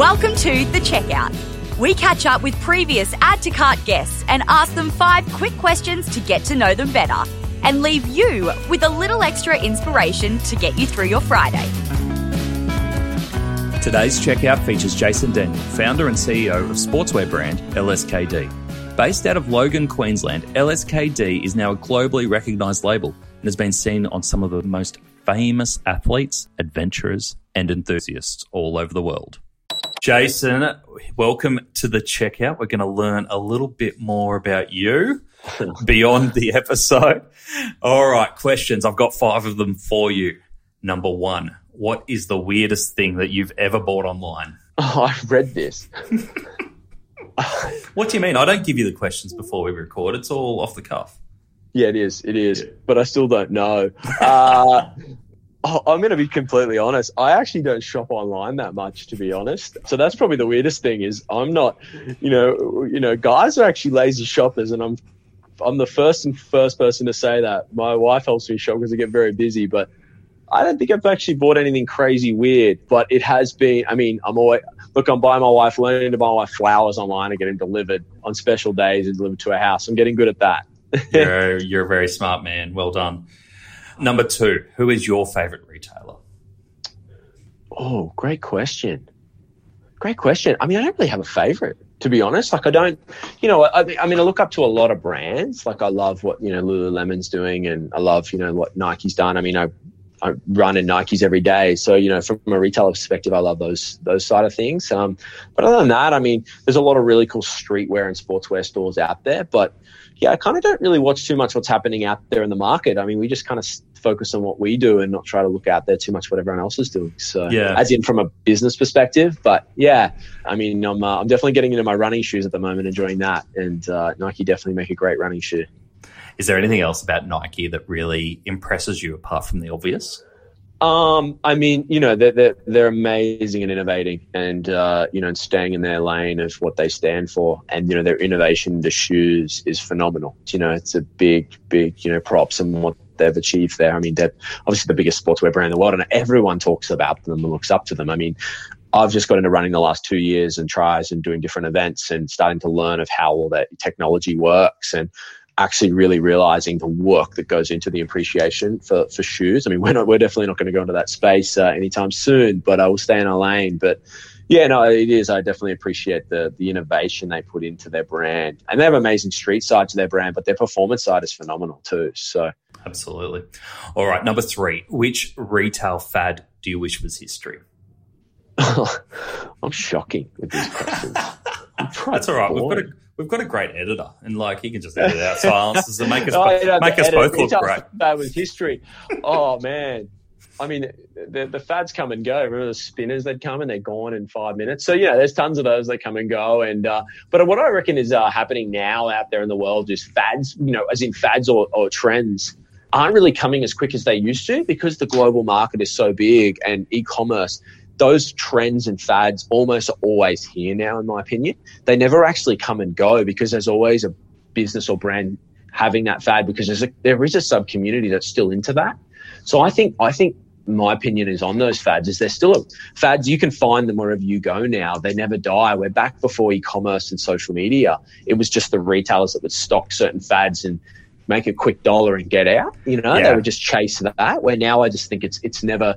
Welcome to The Checkout. We catch up with previous Add to Cart guests and ask them five quick questions to get to know them better and leave you with a little extra inspiration to get you through your Friday. Today's checkout features Jason Daniel, founder and CEO of sportswear brand LSKD. Based out of Logan, Queensland, LSKD is now a globally recognised label and has been seen on some of the most famous athletes, adventurers, and enthusiasts all over the world. Jason, welcome to the checkout. We're going to learn a little bit more about you beyond the episode. All right, questions. I've got five of them for you. Number one, what is the weirdest thing that you've ever bought online? Oh, I've read this. what do you mean? I don't give you the questions before we record. It's all off the cuff. Yeah, it is. It is. Yeah. But I still don't know. Uh, Oh, I'm going to be completely honest. I actually don't shop online that much, to be honest. So that's probably the weirdest thing is I'm not, you know, you know, guys are actually lazy shoppers, and I'm, I'm the first and first person to say that. My wife helps me shop because I get very busy, but I don't think I've actually bought anything crazy weird. But it has been. I mean, I'm always look. I'm buying my wife, learning to buy my wife flowers online and getting delivered on special days and delivered to her house. I'm getting good at that. you're, you're a very smart man. Well done. Number two, who is your favorite retailer? Oh, great question. Great question. I mean, I don't really have a favorite, to be honest. Like, I don't, you know, I, I, mean, I look up to a lot of brands. Like, I love what, you know, Lululemon's doing and I love, you know, what Nike's done. I mean, I, I run in Nikes every day. So, you know, from a retailer perspective, I love those, those side of things. Um, but other than that, I mean, there's a lot of really cool streetwear and sportswear stores out there, but yeah, I kind of don't really watch too much what's happening out there in the market. I mean, we just kind of focus on what we do and not try to look out there too much what everyone else is doing. So, yeah. as in from a business perspective, but yeah, I mean, I'm uh, I'm definitely getting into my running shoes at the moment, enjoying that, and uh, Nike definitely make a great running shoe. Is there anything else about Nike that really impresses you apart from the obvious? Um, I mean, you know, they're, they're, they're amazing and innovating and, uh, you know, and staying in their lane of what they stand for. And, you know, their innovation, the shoes is phenomenal. You know, it's a big, big, you know, props and what they've achieved there. I mean, they're obviously the biggest sportswear brand in the world and everyone talks about them and looks up to them. I mean, I've just got into running the last two years and tries and doing different events and starting to learn of how all that technology works. And actually really realizing the work that goes into the appreciation for, for shoes. I mean, we're not, we're definitely not going to go into that space uh, anytime soon, but I will stay in our lane. But yeah, no, it is. I definitely appreciate the the innovation they put into their brand, and they have amazing street side to their brand, but their performance side is phenomenal too. So absolutely. All right, number three. Which retail fad do you wish was history? I'm shocking with these questions. That's all right. We've got a we've got a great editor, and like he can just edit out silences and make us oh, make us both look great. That was history. Oh man. I mean, the, the fads come and go. Remember the spinners that come and they're gone in five minutes. So yeah, there's tons of those that come and go. And uh, but what I reckon is uh, happening now out there in the world is fads. You know, as in fads or, or trends aren't really coming as quick as they used to because the global market is so big and e-commerce those trends and fads almost are always here now, in my opinion. They never actually come and go because there's always a business or brand having that fad because there's a, there is a sub community that's still into that. So I think I think my opinion is on those fads is they're still a, fads you can find them wherever you go now they never die we're back before e-commerce and social media it was just the retailers that would stock certain fads and make a quick dollar and get out you know yeah. they would just chase that where now i just think it's it's never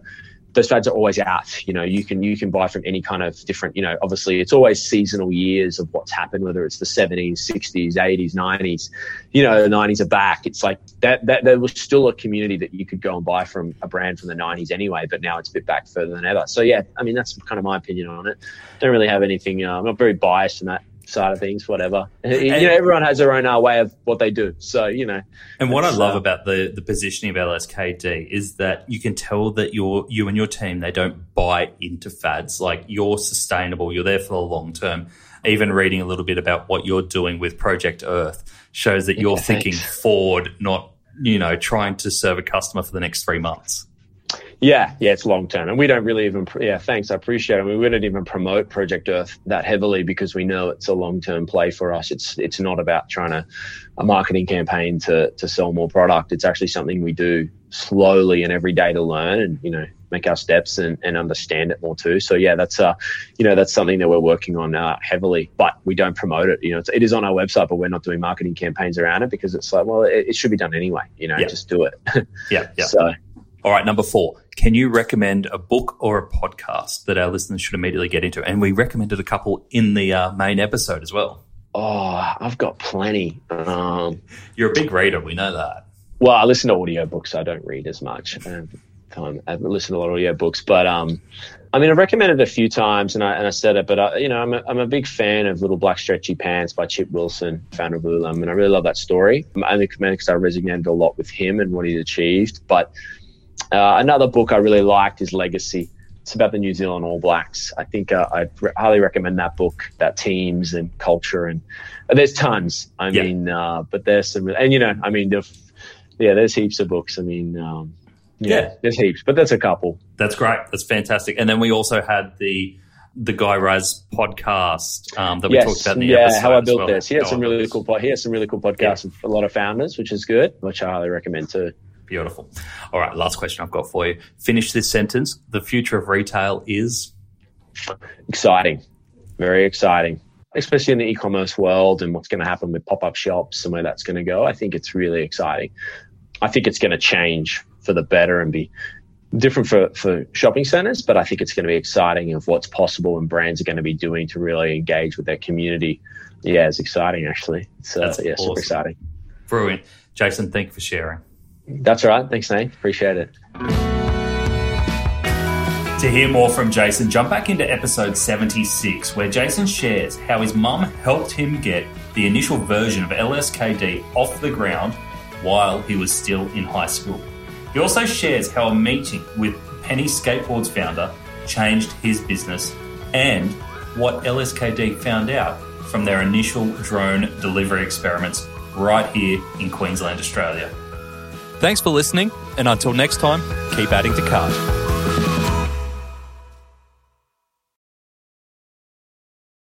those fads are always out. You know, you can you can buy from any kind of different. You know, obviously it's always seasonal years of what's happened, whether it's the seventies, sixties, eighties, nineties. You know, the nineties are back. It's like that. That there was still a community that you could go and buy from a brand from the nineties anyway, but now it's a bit back further than ever. So yeah, I mean that's kind of my opinion on it. Don't really have anything. Uh, I'm not very biased in that side of things, whatever. And, you know, everyone has their own uh, way of what they do. So, you know. And what I love uh, about the, the positioning of LSKD is that you can tell that you're, you and your team, they don't buy into fads. Like you're sustainable. You're there for the long term. Even reading a little bit about what you're doing with Project Earth shows that you're thinking forward, not, you know, trying to serve a customer for the next three months. Yeah, yeah, it's long term, and we don't really even. Yeah, thanks, I appreciate it. I mean, we don't even promote Project Earth that heavily because we know it's a long term play for us. It's it's not about trying to a marketing campaign to to sell more product. It's actually something we do slowly and every day to learn, and you know, make our steps and, and understand it more too. So yeah, that's uh, you know, that's something that we're working on uh, heavily, but we don't promote it. You know, it's, it is on our website, but we're not doing marketing campaigns around it because it's like, well, it, it should be done anyway. You know, just do it. yeah, yeah. So. All right, number four. Can you recommend a book or a podcast that our listeners should immediately get into? And we recommended a couple in the uh, main episode as well. Oh, I've got plenty. Um, You're a big reader. We know that. Well, I listen to audiobooks. I don't read as much. Um, time. I listen to a lot of audiobooks, but um, I mean, I've recommended it a few times, and I and I said it, but I, you know, I'm a, I'm a big fan of Little Black Stretchy Pants by Chip Wilson, founder of Lululemon, and I really love that story. I only commend because I resonated a lot with him and what he's achieved, but uh, another book I really liked is Legacy. It's about the New Zealand All Blacks. I think uh, I'd re- highly recommend that book about teams and culture. And uh, there's tons. I yeah. mean, uh, but there's some, and you know, I mean, yeah, there's heaps of books. I mean, um, yeah, yeah, there's heaps, but that's a couple. That's great. That's fantastic. And then we also had the the Guy Raz podcast um, that we yes. talked about in the yeah, episode. Yeah, how I built well. this. He had some really cool. He has some really cool podcasts yeah. with a lot of founders, which is good, which I highly recommend too. Beautiful. All right, last question I've got for you. Finish this sentence. The future of retail is exciting, very exciting, especially in the e-commerce world and what's going to happen with pop-up shops and where that's going to go. I think it's really exciting. I think it's going to change for the better and be different for, for shopping centers, but I think it's going to be exciting of what's possible and brands are going to be doing to really engage with their community. Yeah, it's exciting actually. So uh, That's yeah, awesome. super exciting. Brilliant. Jason, thank you for sharing. That's all right. Thanks, Nate. Appreciate it. To hear more from Jason, jump back into episode 76, where Jason shares how his mum helped him get the initial version of LSKD off the ground while he was still in high school. He also shares how a meeting with Penny Skateboards founder changed his business and what LSKD found out from their initial drone delivery experiments right here in Queensland, Australia. Thanks for listening, and until next time, keep adding to cart.